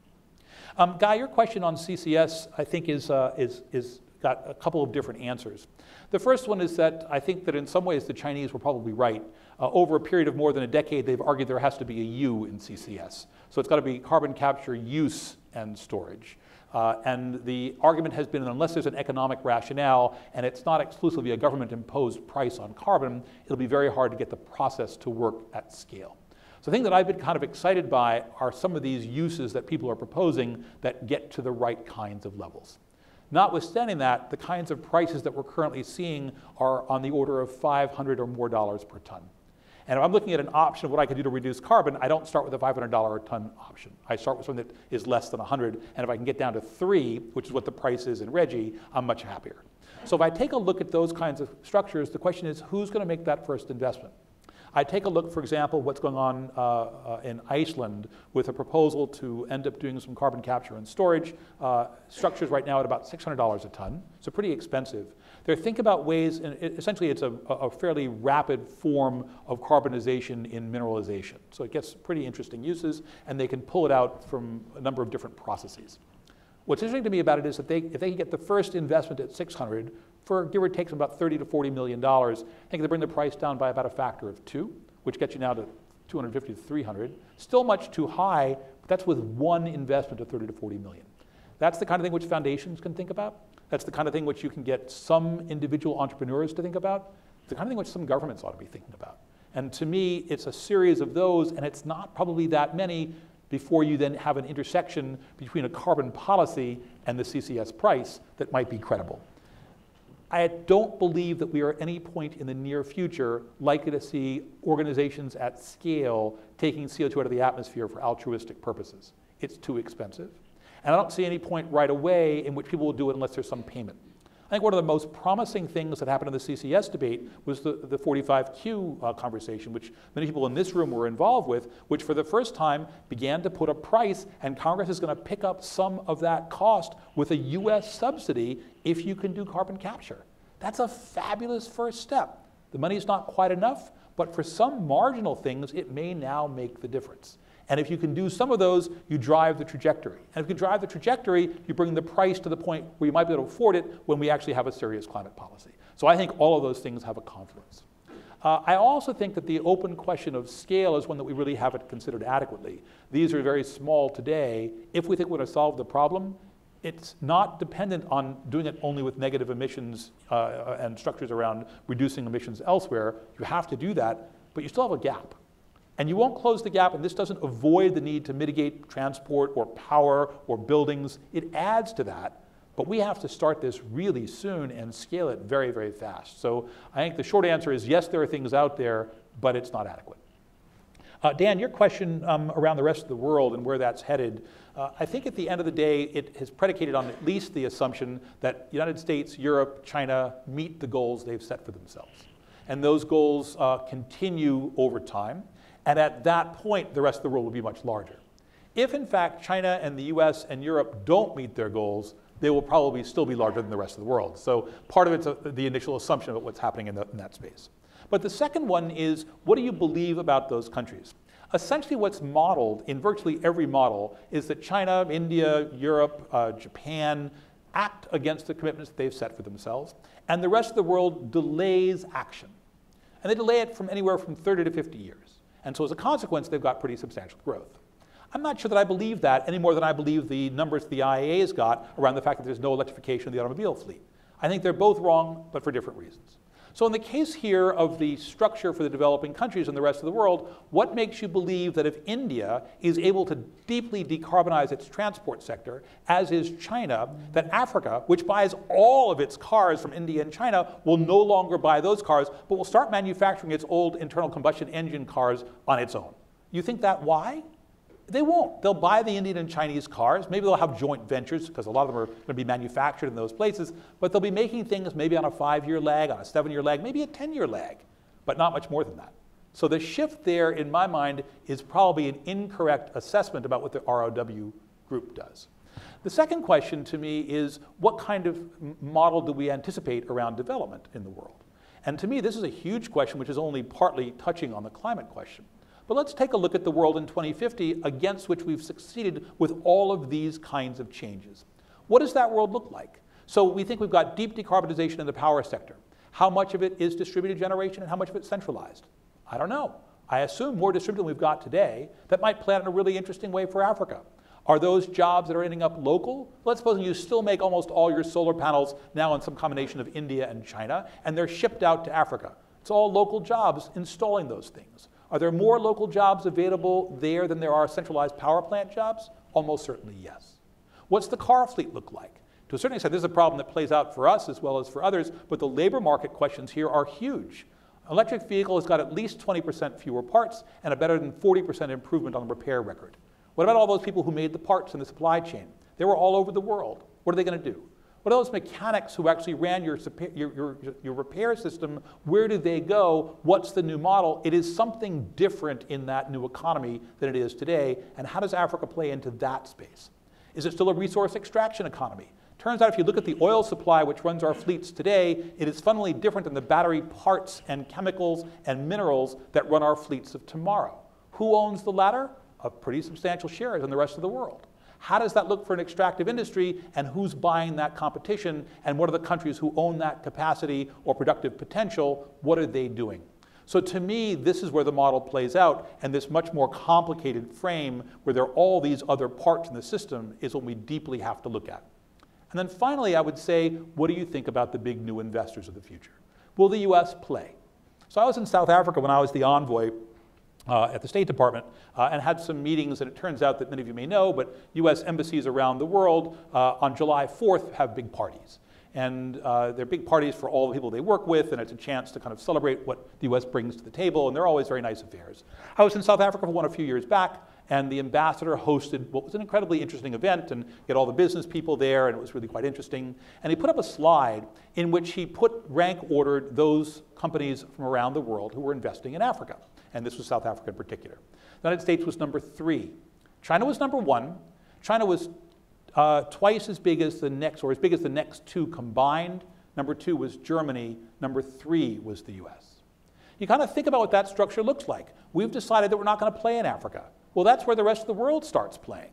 Um, Guy, your question on CCS, I think, is, uh, is, is got a couple of different answers. The first one is that I think that in some ways the Chinese were probably right. Uh, over a period of more than a decade, they've argued there has to be a U in CCS. So it's got to be carbon capture, use, and storage. Uh, and the argument has been that unless there's an economic rationale and it's not exclusively a government imposed price on carbon, it'll be very hard to get the process to work at scale. So the thing that I've been kind of excited by are some of these uses that people are proposing that get to the right kinds of levels. Notwithstanding that, the kinds of prices that we're currently seeing are on the order of 500 or more dollars per ton. And if I'm looking at an option of what I could do to reduce carbon, I don't start with a $500 a ton option. I start with something that is less than 100, and if I can get down to three, which is what the price is in RGGI, I'm much happier. So if I take a look at those kinds of structures, the question is who's going to make that first investment? I take a look, for example, what's going on uh, uh, in Iceland with a proposal to end up doing some carbon capture and storage. Uh, structures right now at about $600 a ton, so pretty expensive. They're thinking about ways, and it, essentially it's a, a, fairly rapid form of carbonization in mineralization. So it gets pretty interesting uses, and they can pull it out from a number of different processes. What's interesting to me about it is that they, if they can get the first investment at 600, for give or take about 30 to 40 million dollars. I think they bring the price down by about a factor of two, which gets you now to 250 to 300. Still much too high, but that's with one investment of 30 to 40 million. That's the kind of thing which foundations can think about. That's the kind of thing which you can get some individual entrepreneurs to think about. It's the kind of thing which some governments ought to be thinking about. And to me, it's a series of those, and it's not probably that many before you then have an intersection between a carbon policy and the CCS price that might be credible. I don't believe that we are at any point in the near future likely to see organizations at scale taking CO2 out of the atmosphere for altruistic purposes. It's too expensive. And I don't see any point right away in which people will do it unless there's some payment. I think one of the most promising things that happened in the CCS debate was the, the 45Q uh, conversation, which many people in this room were involved with, which for the first time began to put a price, and Congress is going to pick up some of that cost with a US subsidy if you can do carbon capture. That's a fabulous first step. The money is not quite enough, but for some marginal things, it may now make the difference. And if you can do some of those, you drive the trajectory. And if you drive the trajectory, you bring the price to the point where you might be able to afford it when we actually have a serious climate policy. So I think all of those things have a confluence. Uh, I also think that the open question of scale is one that we really haven't considered adequately. These are very small today. If we think we're going to solve the problem, it's not dependent on doing it only with negative emissions uh, and structures around reducing emissions elsewhere. You have to do that, but you still have a gap. And you won't close the gap, and this doesn't avoid the need to mitigate transport or power or buildings. It adds to that. But we have to start this really soon and scale it very, very fast. So I think the short answer is yes, there are things out there, but it's not adequate. Uh, Dan, your question um, around the rest of the world and where that's headed, uh, I think at the end of the day, it is predicated on at least the assumption that United States, Europe, China meet the goals they've set for themselves. And those goals uh, continue over time. And at that point, the rest of the world will be much larger. If, in fact, China and the US and Europe don't meet their goals, they will probably still be larger than the rest of the world. So part of it's a, the initial assumption of what's happening in, the, in that space. But the second one is what do you believe about those countries? Essentially, what's modeled in virtually every model is that China, India, Europe, uh, Japan act against the commitments they've set for themselves, and the rest of the world delays action. And they delay it from anywhere from 30 to 50 years. And so as a consequence, they've got pretty substantial growth. I'm not sure that I believe that any more than I believe the numbers the IEA has got around the fact that there's no electrification of the automobile fleet. I think they're both wrong, but for different reasons. So in the case here of the structure for the developing countries and the rest of the world, what makes you believe that if India is able to deeply decarbonize its transport sector, as is China, that Africa, which buys all of its cars from India and China, will no longer buy those cars, but will start manufacturing its old internal combustion engine cars on its own? You think that why? They won't. They'll buy the Indian and Chinese cars. Maybe they'll have joint ventures because a lot of them are going to be manufactured in those places. But they'll be making things maybe on a five year lag, on a seven year lag, maybe a 10 year lag, but not much more than that. So the shift there, in my mind, is probably an incorrect assessment about what the ROW group does. The second question to me is what kind of model do we anticipate around development in the world? And to me, this is a huge question which is only partly touching on the climate question. But let's take a look at the world in 2050 against which we've succeeded with all of these kinds of changes. What does that world look like? So we think we've got deep decarbonization in the power sector. How much of it is distributed generation and how much of it centralized? I don't know. I assume more distributed than we've got today. That might play out in a really interesting way for Africa. Are those jobs that are ending up local? Let's suppose you still make almost all your solar panels now in some combination of India and China, and they're shipped out to Africa. It's all local jobs installing those things. Are there more local jobs available there than there are centralized power plant jobs? Almost certainly yes. What's the car fleet look like? To a certain extent, this is a problem that plays out for us as well as for others, but the labor market questions here are huge. Electric vehicle has got at least 20% fewer parts and a better than 40% improvement on the repair record. What about all those people who made the parts in the supply chain? They were all over the world. What are they going to do? What are those mechanics who actually ran your, your, your, your, repair system? Where do they go? What's the new model? It is something different in that new economy than it is today. And how does Africa play into that space? Is it still a resource extraction economy? Turns out if you look at the oil supply which runs our fleets today, it is fundamentally different than the battery parts and chemicals and minerals that run our fleets of tomorrow. Who owns the latter? A pretty substantial share is in the rest of the world. How does that look for an extractive industry and who's buying that competition and what are the countries who own that capacity or productive potential, what are they doing? So to me, this is where the model plays out and this much more complicated frame where there are all these other parts in the system is what we deeply have to look at. And then finally, I would say, what do you think about the big new investors of the future? Will the US play? So I was in South Africa when I was the envoy uh, at the State Department uh, and had some meetings. And it turns out that many of you may know, but US embassies around the world uh, on July 4th have big parties. And uh, they're big parties for all the people they work with, and it's a chance to kind of celebrate what the US brings to the table, and they're always very nice affairs. I was in South Africa for one a few years back, and the ambassador hosted what was an incredibly interesting event and he get all the business people there and it was really quite interesting and he put up a slide in which he put rank ordered those companies from around the world who were investing in africa and this was south africa in particular. The united states was number three. China was number one. China was uh, twice as big as the next or as big as the next two combined. Number two was germany. Number three was the us you kind of think about what that structure looks like. We've decided that we're not going to play in africa. Well, that's where the rest of the world starts playing.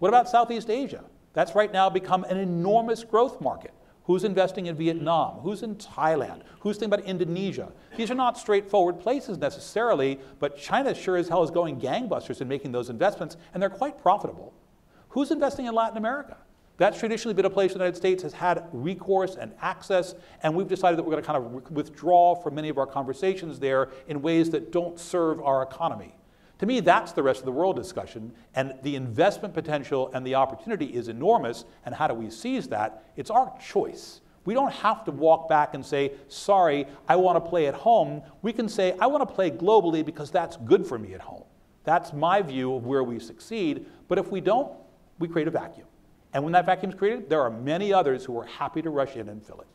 What about Southeast Asia? That's right now become an enormous growth market. Who's investing in Vietnam? Who's in Thailand? Who's thinking about Indonesia? These are not straightforward places necessarily, but China sure as hell is going gangbusters in making those investments, and they're quite profitable. Who's investing in Latin America? That's traditionally been a place the United States has had recourse and access, and we've decided that we're going to kind of withdraw from many of our conversations there in ways that don't serve our economy. To me, that's the rest of the world discussion, and the investment potential and the opportunity is enormous, and how do we seize that? It's our choice. We don't have to walk back and say, sorry, I want to play at home. We can say, I want to play globally because that's good for me at home. That's my view of where we succeed. But if we don't, we create a vacuum. And when that vacuum is created, there are many others who are happy to rush in and fill it.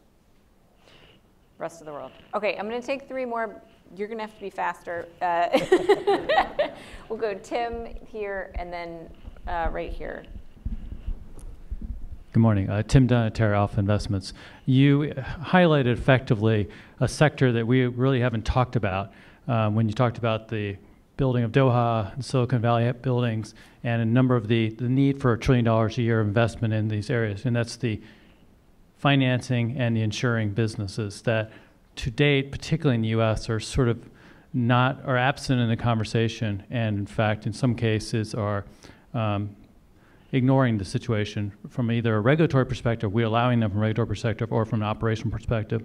Rest of the world. Okay, I'm going to take three more you're going to have to be faster. Uh, we'll go Tim here and then uh, right here. Good morning. Uh, Tim Donatera, Alpha Investments. You highlighted effectively a sector that we really haven't talked about um, when you talked about the building of Doha and Silicon Valley buildings and a number of the, the need for a trillion dollars a year investment in these areas. And that's the financing and the insuring businesses that to date, particularly in the U.S., are sort of not are absent in the conversation, and in fact, in some cases, are um, ignoring the situation from either a regulatory perspective, we're allowing them from a regulatory perspective, or from an operational perspective.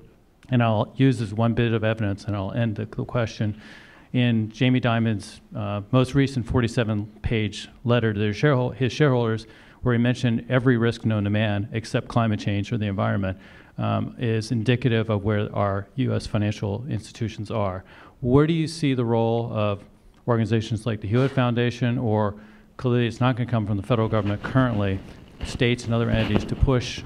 And I'll use this one bit of evidence, and I'll end the, question. In Jamie Dimon's uh, most recent 47-page letter to sharehold his shareholders, where he mentioned every risk known to man except climate change or the environment, um, is indicative of where our U.S. financial institutions are. Where do you see the role of organizations like the Hewlett Foundation or clearly it's not going to come from the federal government currently, states and other entities to push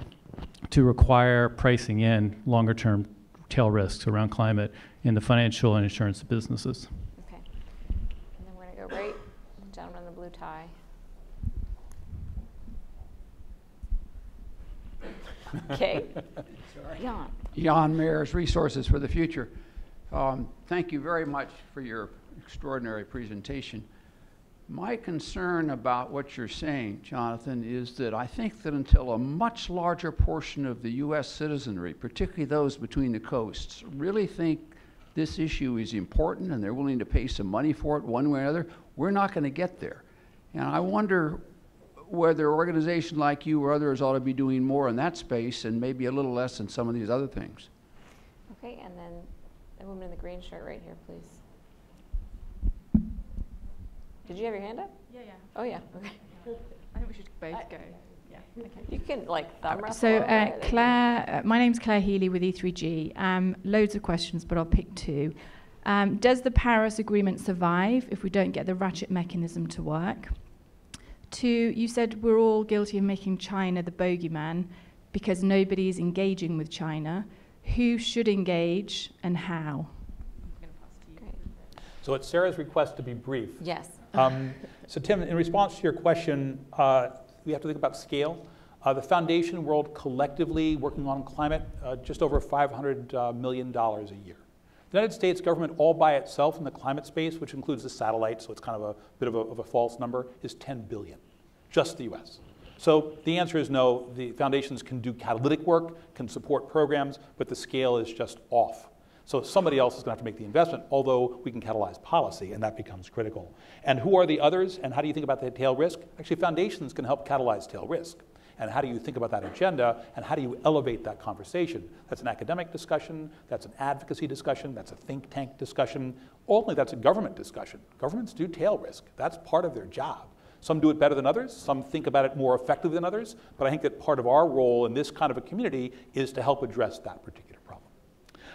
to require pricing in longer term tail risks around climate in the financial and insurance businesses. Okay. And then we're going to go right, gentleman in the blue tie. Okay. Jan. Jan Mares, Resources for the Future. Um, Thank you very much for your extraordinary presentation. My concern about what you're saying, Jonathan, is that I think that until a much larger portion of the U.S. citizenry, particularly those between the coasts, really think this issue is important and they're willing to pay some money for it one way or another, we're not going to get there. And I wonder whether an organization like you or others ought to be doing more in that space and maybe a little less in some of these other things. Okay, and then the woman in the green shirt right here, please. Did you have your hand up? Yeah, yeah. Oh, yeah, okay. I think we should both go. Yeah. Okay. You can like thumb wrestle So, uh. Claire, uh, my name's Claire Healy with E3G. Um, loads of questions, but I'll pick two. Um, does the Paris Agreement survive if we don't get the ratchet mechanism to work? Two, you said we're all guilty of making China the bogeyman because nobody is engaging with China. Who should engage and how? So it's Sarah's request to be brief. Yes. Um, So Tim, in response to your question, uh, we have to think about scale. Uh, The foundation world collectively working on climate, uh, just over 500 uh, million dollars a year. The United States government all by itself in the climate space, which includes the satellites, so it's kind of a bit of a, of a false number, is 10 billion, just the US. So the answer is no, the foundations can do catalytic work, can support programs, but the scale is just off. So somebody else is going to have to make the investment, although we can catalyze policy, and that becomes critical. And who are the others, and how do you think about the tail risk? Actually, foundations can help catalyze tail risk. And how do you think about that agenda, and how do you elevate that conversation? That's an academic discussion, that's an advocacy discussion, that's a think tank discussion. Ultimately, that's a government discussion. Governments do tail risk, that's part of their job. Some do it better than others, some think about it more effectively than others, but I think that part of our role in this kind of a community is to help address that particular.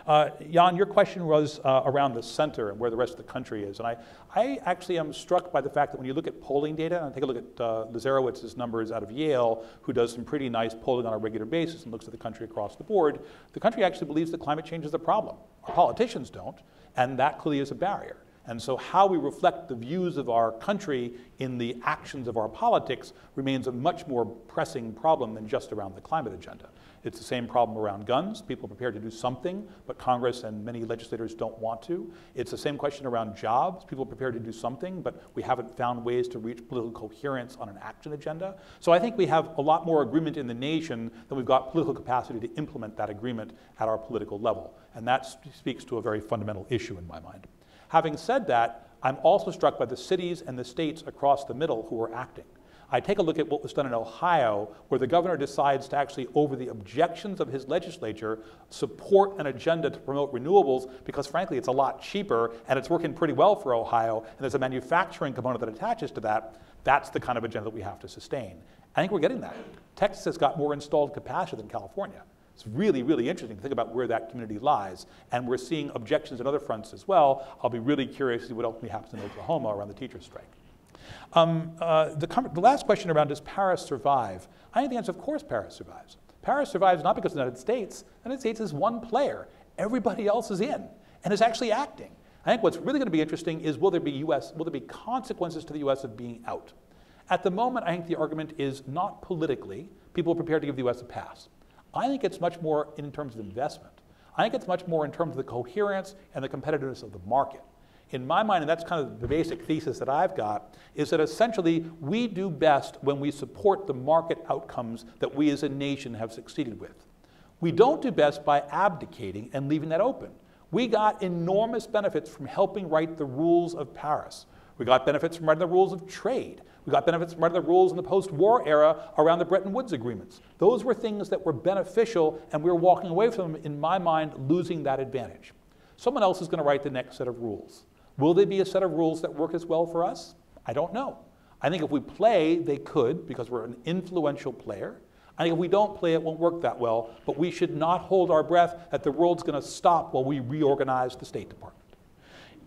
Uh, Jan, your question was uh, around the center and where the rest of the country is. And I, I actually am struck by the fact that when you look at polling data, and take a look at uh, Leiserowitz's numbers out of Yale, who does some pretty nice polling on a regular basis and looks at the country across the board, the country actually believes that climate change is the problem. Our politicians don't, and that clearly is a barrier. And so, how we reflect the views of our country in the actions of our politics remains a much more pressing problem than just around the climate agenda. It's the same problem around guns. People are prepared to do something, but Congress and many legislators don't want to. It's the same question around jobs. People are prepared to do something, but we haven't found ways to reach political coherence on an action agenda. So I think we have a lot more agreement in the nation than we've got political capacity to implement that agreement at our political level. And that speaks to a very fundamental issue in my mind. Having said that, I'm also struck by the cities and the states across the middle who are acting. I take a look at what was done in Ohio, where the governor decides to actually, over the objections of his legislature, support an agenda to promote renewables because, frankly, it's a lot cheaper and it's working pretty well for Ohio, and there's a manufacturing component that attaches to that. That's the kind of agenda that we have to sustain. I think we're getting that. Texas has got more installed capacity than California. It's really, really interesting to think about where that community lies. And we're seeing objections on other fronts as well. I'll be really curious to see what ultimately happens in Oklahoma around the teacher strike. Um, uh, the, the, last question around does Paris survive? I think the answer, of course, Paris survives. Paris survives not because of the United States. The United States is one player. Everybody else is in and is actually acting. I think what's really going to be interesting is will there be U.S. will there be consequences to the U.S. of being out? At the moment, I think the argument is not politically. People are prepared to give the U.S. a pass. I think it's much more in terms of investment. I think it's much more in terms of the coherence and the competitiveness of the market in my mind, and that's kind of the basic thesis that I've got, is that essentially we do best when we support the market outcomes that we as a nation have succeeded with. We don't do best by abdicating and leaving that open. We got enormous benefits from helping write the rules of Paris. We got benefits from writing the rules of trade. We got benefits from writing the rules in the post war era around the Bretton Woods agreements. Those were things that were beneficial, and we were walking away from them, in my mind, losing that advantage. Someone else is going to write the next set of rules. Will there be a set of rules that work as well for us? I don't know. I think if we play, they could because we're an influential player. I think if we don't play, it won't work that well. But we should not hold our breath that the world's going to stop while we reorganize the State Department.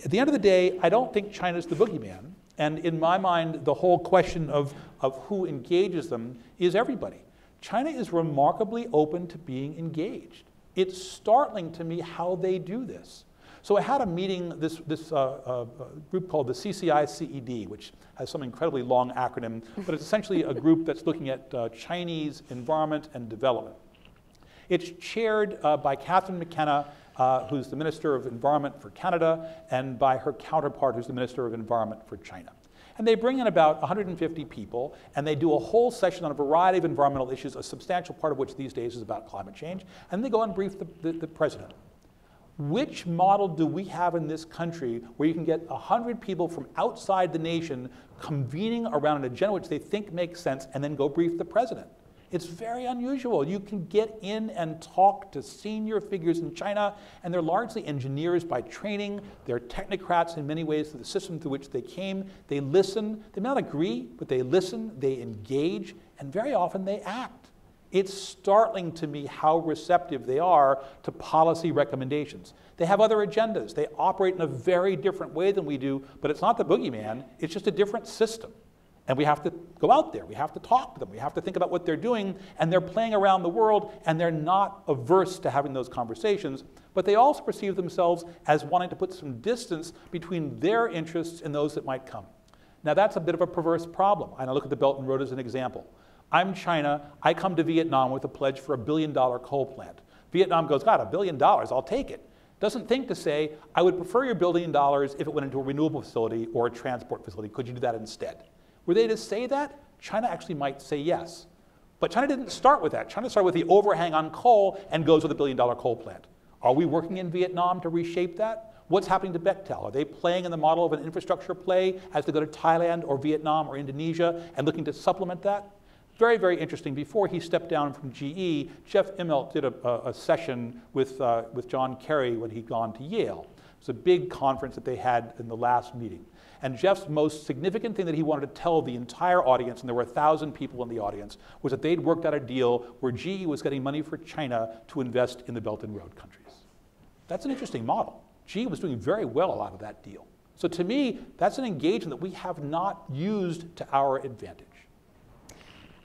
At the end of the day, I don't think China's the boogeyman. And in my mind, the whole question of, of who engages them is everybody. China is remarkably open to being engaged. It's startling to me how they do this. So I had a meeting, this, this uh, uh, group called the CCI CED, which has some incredibly long acronym, but it's essentially a group that's looking at uh, Chinese environment and development. It's chaired uh, by Catherine McKenna, uh, who's the Minister of Environment for Canada, and by her counterpart, who's the Minister of Environment for China. And they bring in about 150 people, and they do a whole session on a variety of environmental issues, a substantial part of which these days is about climate change, and they go and brief the, the, the president. Which model do we have in this country where you can get 100 people from outside the nation convening around an agenda which they think makes sense and then go brief the president? It's very unusual. You can get in and talk to senior figures in China, and they're largely engineers by training. They're technocrats in many ways to the system through which they came. They listen. They may not agree, but they listen, they engage, and very often they act. It's startling to me how receptive they are to policy recommendations. They have other agendas. They operate in a very different way than we do, but it's not the boogeyman, it's just a different system. And we have to go out there, we have to talk to them, we have to think about what they're doing, and they're playing around the world, and they're not averse to having those conversations, but they also perceive themselves as wanting to put some distance between their interests and those that might come. Now, that's a bit of a perverse problem. And I look at the Belt and Road as an example. I'm China, I come to Vietnam with a pledge for a billion dollar coal plant. Vietnam goes, God, a billion dollars, I'll take it. Doesn't think to say, I would prefer your billion dollars if it went into a renewable facility or a transport facility. Could you do that instead? Were they to say that, China actually might say yes. But China didn't start with that. China started with the overhang on coal and goes with a billion dollar coal plant. Are we working in Vietnam to reshape that? What's happening to Bechtel? Are they playing in the model of an infrastructure play as they go to Thailand or Vietnam or Indonesia and looking to supplement that? Very, very interesting. Before he stepped down from GE, Jeff Immelt did a, a, a session with, uh, with John Kerry when he'd gone to Yale. It was a big conference that they had in the last meeting. And Jeff's most significant thing that he wanted to tell the entire audience, and there were a thousand people in the audience, was that they'd worked out a deal where GE was getting money for China to invest in the Belt and Road countries. That's an interesting model. GE was doing very well out of that deal. So to me, that's an engagement that we have not used to our advantage.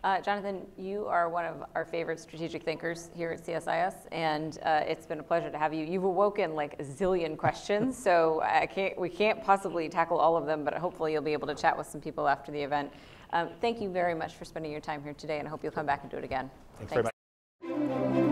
Uh, Jonathan, you are one of our favorite strategic thinkers here at CSIS, and uh, it's been a pleasure to have you. You've awoken like a zillion questions, so I can't, we can't possibly tackle all of them, but hopefully you'll be able to chat with some people after the event. Um, thank you very much for spending your time here today, and I hope you'll come back and do it again. Thanks, Thanks. very much.